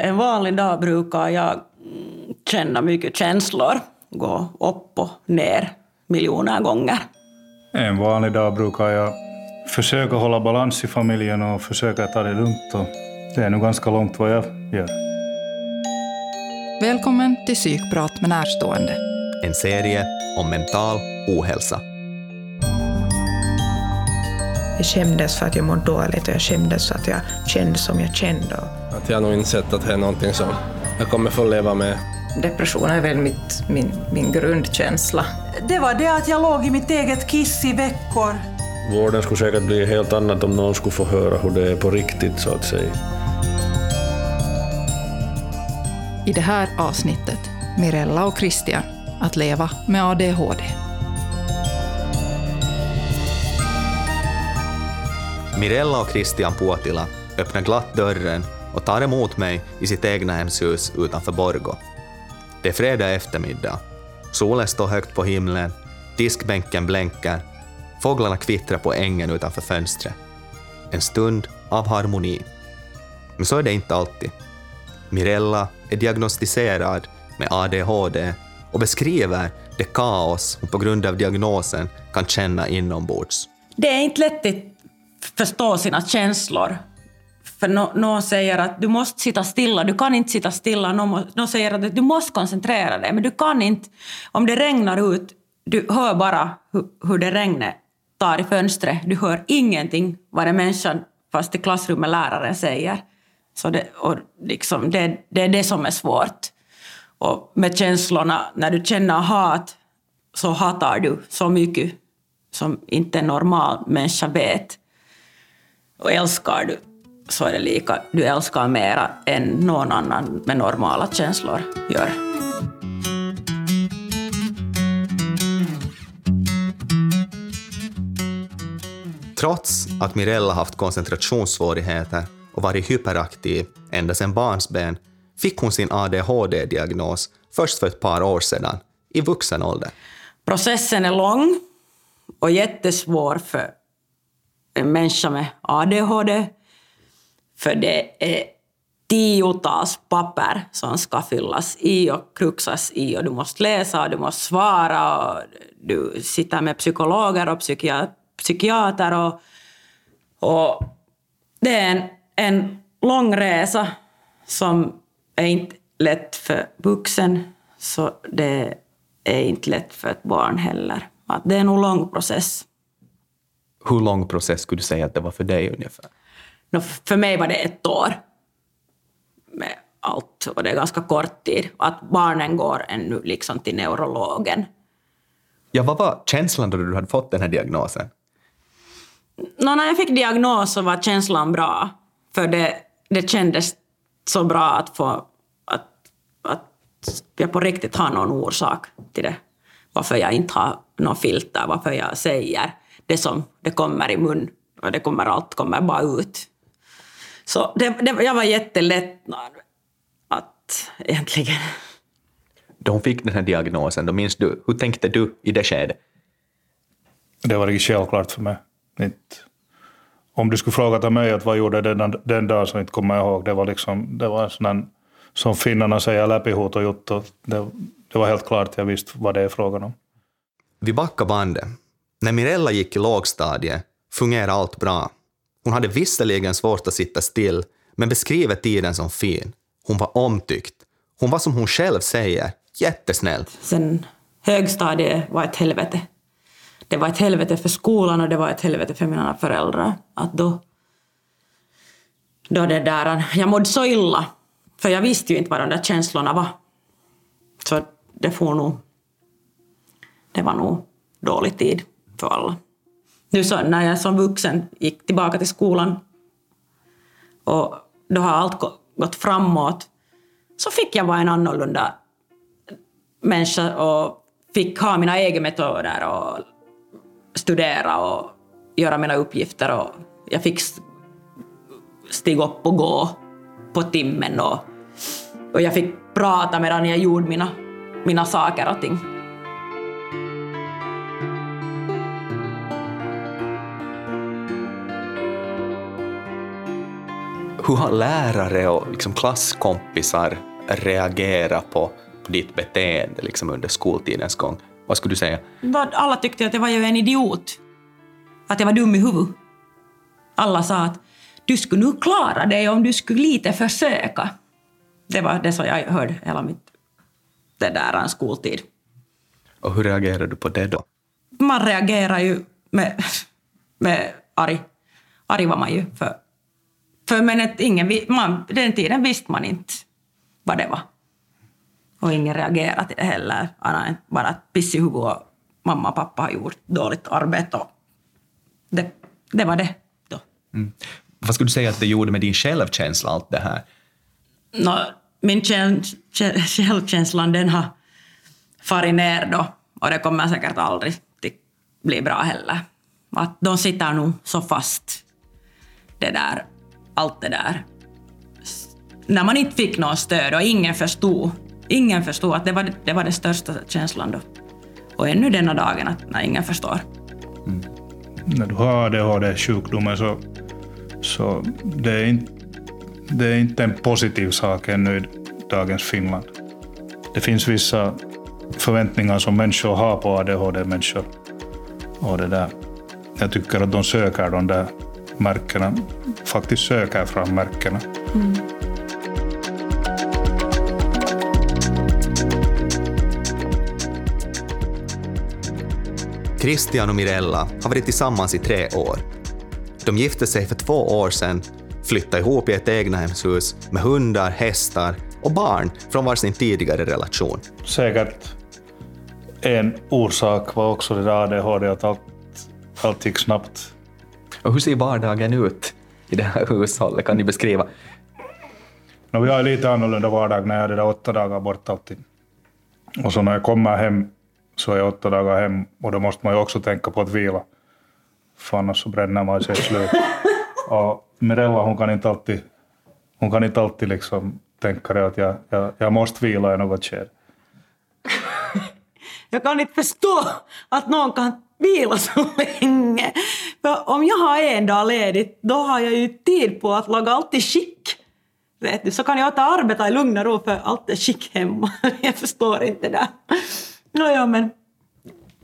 En vanlig dag brukar jag känna mycket känslor, gå upp och ner miljoner gånger. En vanlig dag brukar jag försöka hålla balans i familjen och försöka ta det lugnt. Och det är nog ganska långt vad jag gör. Välkommen till Psykprat med närstående. En serie om mental ohälsa. Jag skämdes för att jag mådde dåligt och jag skämdes för att jag kände som jag kände. Att jag har nog insett att det är någonting som jag kommer få leva med. Depression är väl mitt, min, min grundkänsla. Det var det att jag låg i mitt eget kiss i veckor. Vården skulle säkert bli helt annat om någon skulle få höra hur det är på riktigt så att säga. I det här avsnittet, Mirella och Christian, att leva med ADHD. Mirella och Christian Puotila öppnar glatt dörren och tar emot mig i sitt egna hemshus utanför Borgo. Det är fredag eftermiddag. Solen står högt på himlen, diskbänken blänker, fåglarna kvittrar på ängen utanför fönstret. En stund av harmoni. Men så är det inte alltid. Mirella är diagnostiserad med ADHD och beskriver det kaos hon på grund av diagnosen kan känna inombords. Det är inte lätt att förstå sina känslor. För någon någon säger att du måste sitta stilla, du kan inte sitta stilla. Någon, no säger att du måste koncentrera dig, men du kan inte. Om det regnar ut, du hör bara hur, hur det regnet tar i fönstret. Du hör ingenting vad den människan, fast i klassrummet läraren säger. Så det, och liksom, det, det är det som är svårt. Och med känslorna, när du känner hat så hatar du så mycket som inte en normal människa vet. Och älskar du så är det lika, du älskar mera än någon annan med normala känslor gör. Trots att Mirella haft koncentrationssvårigheter och varit hyperaktiv ända sedan barnsben fick hon sin ADHD-diagnos först för ett par år sedan, i vuxen ålder. Processen är lång och jättesvår för en människa med ADHD. För det är tiotals papper som ska fyllas i och kruxas i och du måste läsa och du måste svara och du sitter med psykologer och psykiater och, och det är en, en lång resa som är inte lätt för vuxen så det är inte lätt för ett barn heller. Att det är en lång process. Hur lång process skulle du säga att det var för dig ungefär? För mig var det ett år med allt och det är ganska kort tid. Att barnen går ännu liksom till neurologen. Ja, vad var känslan då du hade fått den här diagnosen? Nå, när jag fick diagnos så var känslan bra. För det, det kändes så bra att få att, att jag på riktigt har någon orsak till det. Varför jag inte har någon filter, varför jag säger det som det kommer i mun. Och det kommer, allt kommer bara ut. Så det, det, jag var jättelättnad att egentligen... Hon fick den här diagnosen, då minns du, hur tänkte du i det skedet? Det var riktigt självklart för mig. Inte. Om du skulle fråga mig att vad gjorde den, den dagen så inte kommer jag ihåg. Det var liksom, det var en sån som finnarna säger, läpihot och jutto. Det, det var helt klart, jag visste vad det är frågan om. Vi backar bandet. När Mirella gick i lågstadiet fungerade allt bra. Hon hade visserligen svårt att sitta still, men beskriver tiden som fin. Hon var omtyckt. Hon var som hon själv säger, jättesnäll. Sen högstadiet var ett helvete. Det var ett helvete för skolan och det var ett helvete för mina föräldrar. Att då, då det där, jag mådde så illa, för jag visste ju inte vad de där känslorna var. Så det får nog... Det var nog dålig tid för alla. Nu så, när jag som vuxen gick tillbaka till skolan och då har allt gått framåt, så fick jag vara en annorlunda människa och fick ha mina egna metoder och studera och göra mina uppgifter. Och jag fick stiga upp och gå på timmen och, och jag fick prata medan jag gjorde mina, mina saker och ting. Hur har lärare och liksom klasskompisar reagerat på, på ditt beteende liksom under skoltidens gång? Vad skulle du säga? Alla tyckte att jag var ju en idiot. Att jag var dum i huvudet. Alla sa att du skulle nu klara dig om du skulle lite försöka. Det var det som jag hörde hela mitt det där skoltid. Och hur reagerar du på det då? Man reagerar ju med, med arg. Arg var man ju. För, för men att ingen, man, den tiden visste man inte vad det var. Och ingen reagerade till det heller. Annat än bara att piss i huvudet och mamma och pappa har gjort dåligt arbete. Det, det var det då. Vad skulle du säga att det gjorde med din självkänsla, allt det här? Nå, min käns- kä- självkänslan den har farit ner då och det kommer säkert aldrig bli bra heller. Att de sitter nog så fast, det där, allt det där. När man inte fick något stöd och ingen förstod, ingen förstod att det var det, var det största känslan då. Och ännu denna dagen att när ingen förstår. Mm. När du har ADHD-sjukdomen så, så det, är inte, det är inte en positiv sak ännu i dagens Finland. Det finns vissa förväntningar som människor har på ADHD-människor. Och det där. Jag tycker att de söker de där märkena, faktiskt söker fram märkena. Christian och Mirella har varit tillsammans i tre år. De gifte sig för två år sedan, flyttade ihop i ett egnahemshus med hundar, hästar och barn från varsin tidigare relation. Säkert en orsak var också det där ADHD, att allt, allt gick snabbt. Och hur ser vardagen ut i det här hushållet? Kan ni beskriva? No, vi har lite annorlunda vardag när jag är det där åtta dagar bort alltid. Och så när jag kommer hem så är jag åtta dagar hem och då måste man ju också tänka på att vila. För annars så bränner man sig slut. Och Mirella hon kan inte alltid, hon kan inte alltid liksom tänka det att jag, jag, jag måste vila i något skede. Jag kan inte förstå att någon kan vila så länge. För om jag har en dag ledigt, då har jag ju tid på att laga allt i skick. Vet du, så kan jag ta arbeta i lugn och ro för allt är skick hemma. Jag förstår inte det. Nåja, men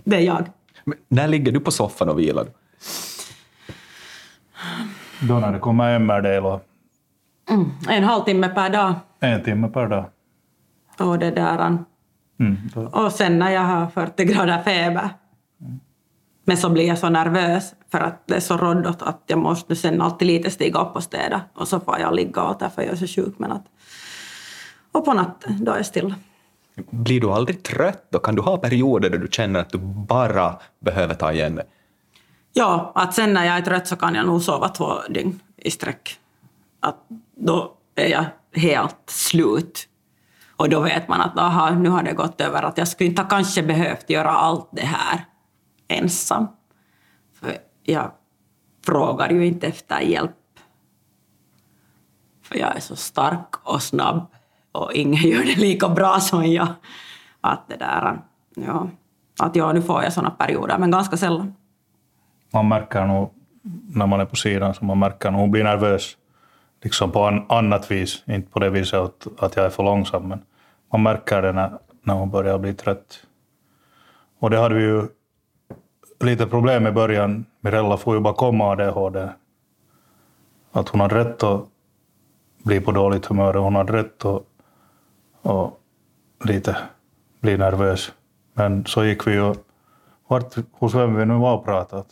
det är jag. Men När ligger du på soffan och vilar? Då när det kommer MR-del och En halvtimme per dag. en timme per dag. Och det där. Mm, då, Och sen när jag har 40 grader feber. Men så blir jag så nervös för att det är så råddot att jag måste sen alltid lite stiga upp och städa. Och så får jag ligga åt därför jag är så sjuk. Men att, och på natten, då är jag stilla. Blir du aldrig trött? Då kan du ha perioder där du känner att du bara behöver ta igen det. Ja, att sen när jag är trött så kan jag nog sova två dygn i sträck. Att då är jag helt slut. Och då vet man att aha, nu har det gått över. Att jag skulle inte kanske behövt göra allt det här ensam. För jag frågar ju inte efter hjälp. För jag är så stark och snabb och ingen gör det lika bra som jag. Att det där, ja. Att ja, nu får jag såna perioder, men ganska sällan. man märker nog när man är på sidan, så man märker nog hon blir nervös. Liksom på an, annat vis, inte på det viset att, att jag är för långsam, men man märker det när, när hon börjar bli trött. Och det hade vi ju lite problem i början. Mirella får ju bara komma ADHD. Att hon hade rätt att bli på dåligt humör och hon hade rätt att och lite bli nervös. Men så gick vi ju vart, hos vem vi nu var och pratat.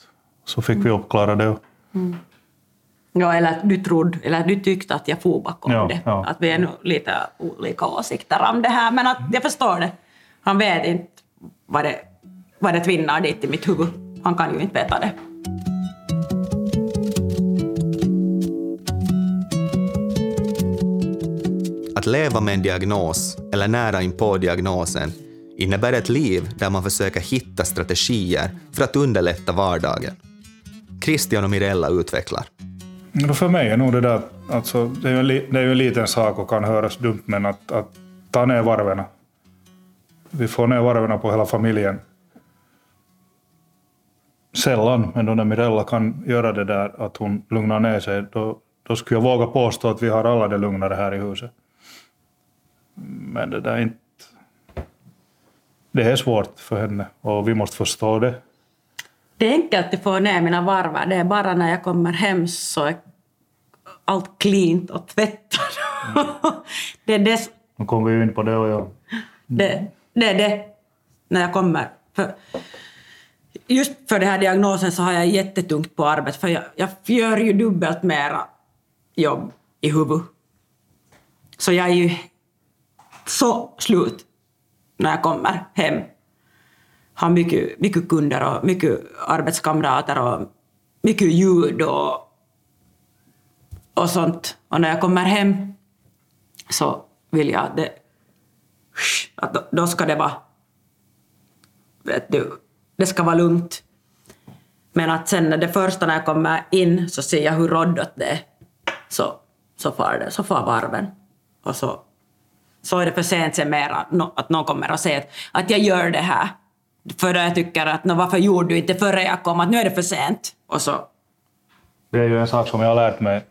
Så fick vi uppklara det. Ja, eller du trodde, eller du tyckte att jag for bakom Ja, det. ja. Att vi är nog lite olika åsikter om det här, men att jag förstår det. Han vet inte vad det, vad det tvinnar dit i mitt huvud. Han kan ju inte veta det. Att leva med en diagnos, eller nära inpå diagnosen, innebär ett liv där man försöker hitta strategier för att underlätta vardagen. Christian och Mirella utvecklar. För mig är nog det där, alltså, det är ju en, det är ju en liten sak och kan höras dumt, men att, att ta ner varven. Vi får ner varven på hela familjen. Sällan, men då när Mirella kan göra det där, att hon lugnar ner sig, då, då skulle jag våga påstå att vi har alla det lugnare här i huset. Men det där är inte... Det är svårt för henne och vi måste förstå det. Det är enkelt att få ner mina varvar. Det är bara när jag kommer hem så är allt cleant och tvättat. det, är det, Nu kommer vi ju in på det och jag. det, det är det när jag kommer. För, just för den här diagnosen så har jag jättetungt på arbetet för jag, jag gör ju dubbelt mera jobb i huvudet. Så jag är ju så slut när jag kommer hem. Har mycket, mycket kunder och mycket arbetskamrater och mycket ljud och, och sånt. Och när jag kommer hem så vill jag att det, att då, då ska det vara vet du, det ska vara lugnt. Men att sen det första när jag kommer in så ser jag hur råddot det är. Så, så far det, så far varven. Och så, så är det för sent sen mera att någon kommer och säger att, att jag gör det här. För då jag tycker att no, varför gjorde du inte före jag kom, att nu är det för sent. Och så, Det är ju en sak som jag har lärt mig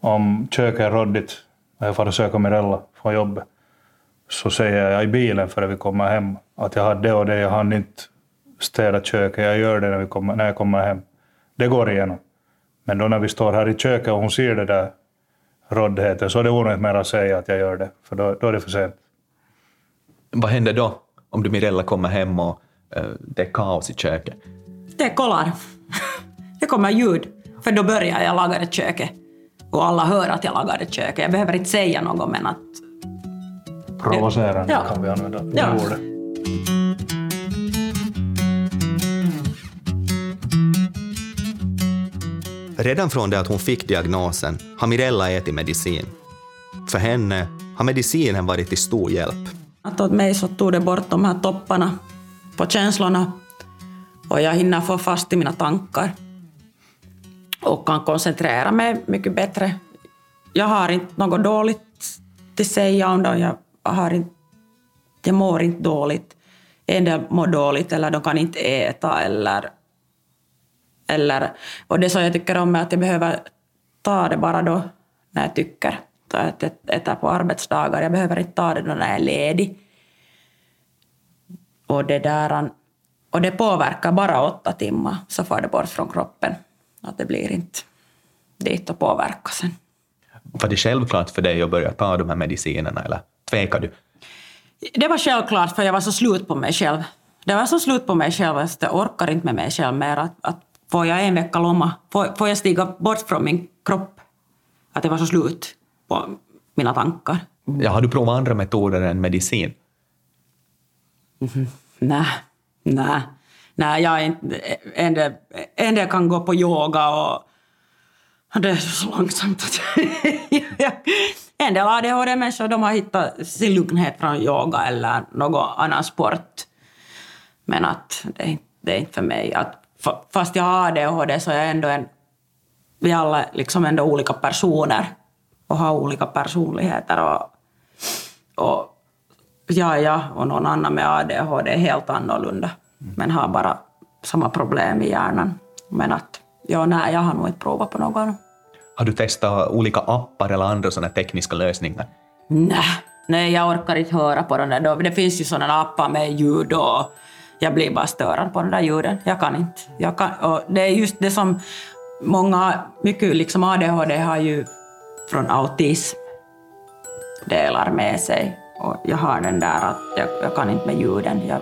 om köket är råddigt när jag får söka Mirella från jobbet. Så säger jag i bilen före vi kommer hem att jag har det och det, jag hann inte städa köket, jag gör det när, vi kommer, när jag kommer hem. Det går igenom. Men då när vi står här i köket och hon ser det där råddheten så är det onödigt mer att säga att jag gör det, för då, då är det för sent. Vad händer då om du Mirella kommer hem och eh, det är kaos i köket? det kollar. det kommer ljud. För då börjar jag laga det köket. Och alla hör att jag lagar det köket. Jag behöver inte säga något men att Provocerande Ja. kan vi använda det Ja. ordet. Redan från det att hon fick diagnosen har Mirella ätit medicin. För henne har medicinen varit till stor hjälp. Att åt mig så tog det bort de här topparna på känslorna och jag hinner få fast i mina tankar och kan koncentrera mig mycket bättre. Jag har inte något dåligt att säga om dem. Jag, har inte, jag mår inte dåligt. En del mår dåligt eller de kan inte äta eller eller och det som jag tycker om är att jag behöver ta det bara då när jag tycker. Så att jag äter på arbetsdagar. Jag behöver inte ta det då när jag är ledig. Och det, där, och det påverkar bara åtta timmar, så får det bort från kroppen. Att det blir inte dit och påverka sen. Var det självklart för dig att börja ta de här medicinerna eller tvekar du? Det var självklart, för jag var så slut på mig själv. Det var så slut på mig själv att jag orkar inte med mig själv mer. Att, att får jag en vecka lomma, får, får jag stiga bort från min kropp? Att det var så slut på mina tankar. Ja, har du provat andra metoder än medicin? Nej, nej. Nej, jag är inte... En del, en del kan gå på yoga och... Det är så långsamt att En del ADHD-människor de har hittat sin lugnhet från yoga eller någon annan sport. Men att det, det är inte för mig. Att, fast jag har ADHD så är jag ändå en... Vi alla är liksom ändå olika personer och har olika personligheter. Och, och jag, jag och någon annan med ADHD är helt annorlunda, men har bara samma problem i hjärnan. Men att, ja, nej, jag har nog inte provat på någon. Har du testat olika appar eller andra sådana tekniska lösningar? Nej, nej, jag orkar inte höra på den där. Det finns ju sådana appar med ljud och jag blir bara störad på den där ljuden. Jag kan inte. Jag kan, och det är just det som många, mycket liksom ADHD har ju från autism delar med sig. Och jag har den där att jag, jag kan inte med ljuden. Jag,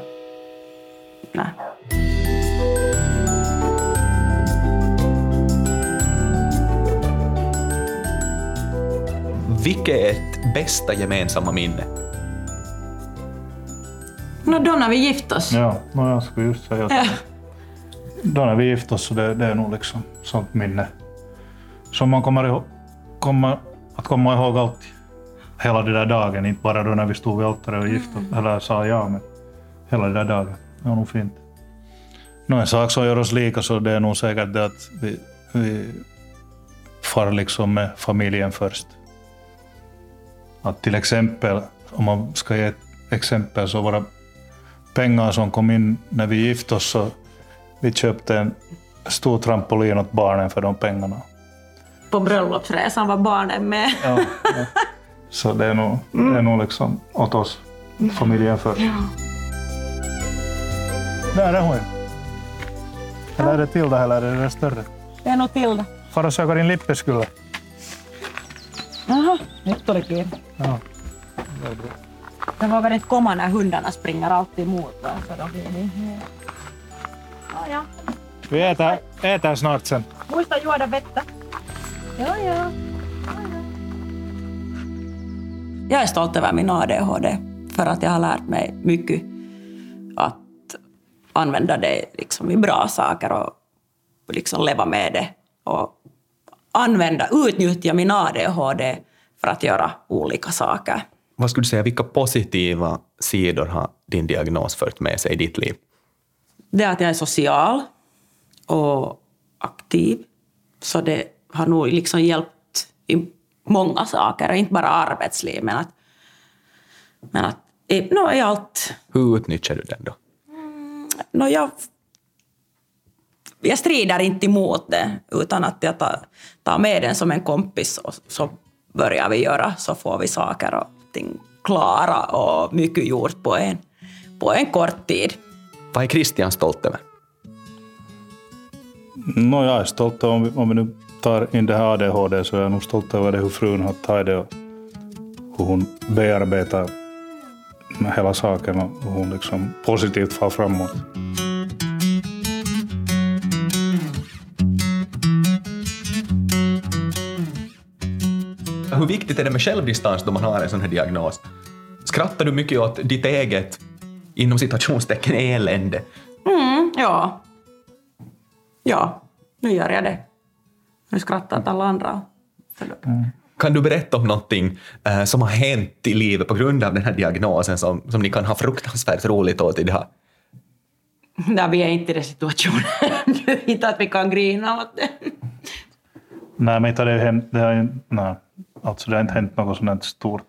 nej. Vilket är ert bästa gemensamma minne? Nå, då när vi gifte oss. Ja, no, jag skulle just säga att Ja. då när vi gifte oss så det, det är nog liksom sånt minne som man kommer, ihåg, kommer att komma ihåg alltid. Hela den där dagen, inte bara då när vi stod vid altaret och gifte oss, eller sa ja, men hela den där dagen. Det var nog fint. Nå, en sak som gör oss lika så det är nog säkert det att vi, vi far liksom med familjen först. Att till exempel, om man ska ge ett exempel, så våra pengar som kom in när vi gifte oss så vi köpte en stor trampolin åt barnen för de pengarna. på bröllopsresan var barnen med. Ja, ja. Så det är nog, det är nog liksom åt oss, familjen först. Där är hon. Eller är det Tilda eller är det större? Det är nog till det. Far och söka din lippeskulla. Jaha, nyt tuli kiinni. Ja. Den vågar inte komma när hundarna springer alltid mot den. Så då blir det... Ja, ja. Vi äter, äter snart sen. Muista juoda vettä. Ja, ja. Jag är stolt över min ADHD för att jag har lärt mig mycket att använda det liksom i bra saker och liksom leva med det och använda, utnyttja min ADHD för att göra olika saker. Vad skulle du säga, vilka positiva sidor har din diagnos fört med sig i ditt liv? Det är att jag är social och aktiv. Så det har nog liksom hjälpt i många saker, inte bara arbetsliv, men att, men att i, no, i allt. Hur utnyttjar du den då? No, jag, jag strider inte emot det, utan att jag tar, tar med den som en kompis och så börjar vi göra, så får vi saker och ting klara och mycket gjort på en, på en kort tid. Vad är Christian stolt över? No, jag är stolt om vi, om vi nu tar in det här ADHD så är jag nog stolt över det hur frun har tagit det och hur hon bearbetar hela saken och hur hon liksom positivt far framåt. Hur viktigt är det med självdistans då man har en sån här diagnos? Skrattar du mycket åt ditt eget, inom citationstecken, elände? Mm, ja. Ja, nu gör jag det. Nu skrattar åt alla andra. Då- Kan du berätta om någonting eh, som har hänt i livet på grund av den här diagnosen som, som ni kan ha fruktansvärt roligt åt idag? Nej, vi är inte i den situationen inte att vi kan grina åt det. Nej, men inte har det hänt. Det har, ju- nej, alltså det har inte hänt något här stort.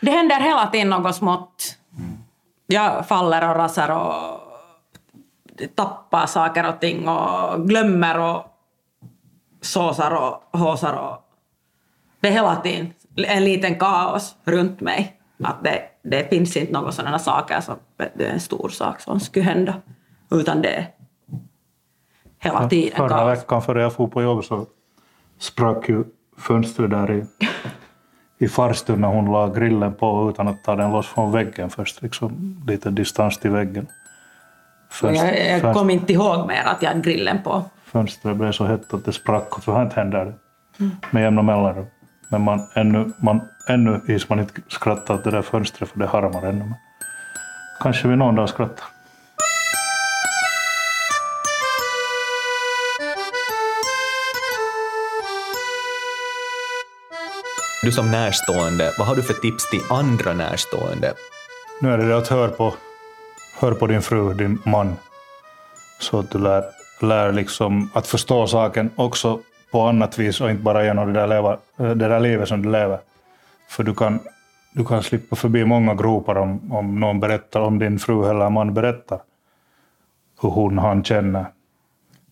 Det händer hela tiden något smått. Jag faller och rasar och tappar saker och ting och glömmer och såsar och håsar och det är hela tiden en liten kaos runt mig. Att det, det finns inte några sådana saker som det är en stor sak som skulle hända. Utan det är hela tiden Förra kaos. veckan före jag for på jobb så sprack ju fönstret där i, i farstun när hon la grillen på utan att ta den loss från väggen först. Liksom lite distans till väggen. Fönst- Jag, jag fönst- kom inte ihåg mer att jag hade grillen på. Fönstret blev så hett att det sprack och så här händer det med jämna mellanrum. Men man, ännu, man, ännu is man inte skratta åt det där fönstret för det harmar ännu. Men kanske vi någon dag skrattar. Du som närstående, vad har du för tips till andra närstående? Nu är det det att hör på, hör på din fru, din man. Så att du lär, lär liksom att förstå saken också på annat vis och inte bara genom det där, leva, det där livet som du lever. För du kan, du kan slippa förbi många gropar om, om någon berättar, om din fru eller man berättar hur hon, han känner.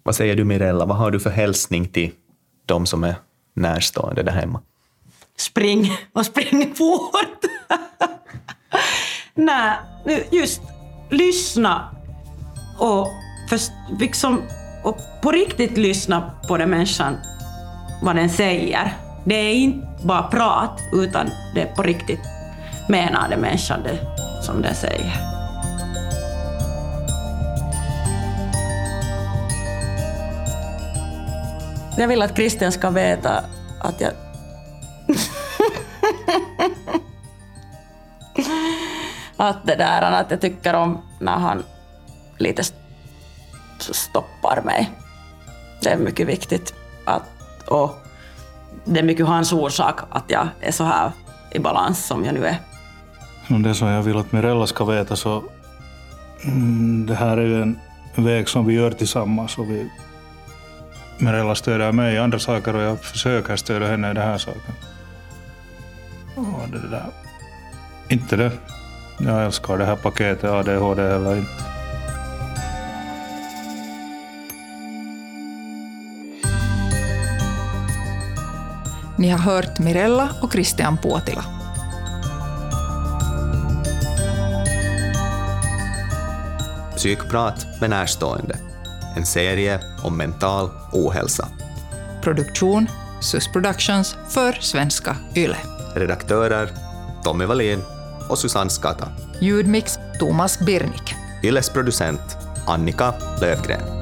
Vad säger du Mirella, vad har du för hälsning till de som är närstående där hemma? Spring och spring fort. Nej, just lyssna och, först, liksom, och på riktigt lyssna på den människan, vad den säger. Det är inte bara prat, utan det är på riktigt menar den människan det som den säger. Jag vill att Christian ska veta att jag att det där att jag tycker om när han lite stoppar mig. Det är mycket viktigt. Att, och det är mycket hans orsak att jag är så här i balans som jag nu är. Det som jag vill att Mirella ska veta så mm, det här är ju en väg som vi gör tillsammans och vi, Mirella stöder mig i andra saker och jag försöker stödja henne i den här saken. Och det där, inte det. Jag älskar det här paketet ADHD eller inte. Ni har hört Mirella och Christian Puotila. Psykprat med närstående. En serie om mental ohälsa. Produktion SUS Productions för Svenska Yle. Redaktörer Tommy Wallin och Susanne Skata. Ljudmix Thomas Birnik. Yles producent Annika Lövgren.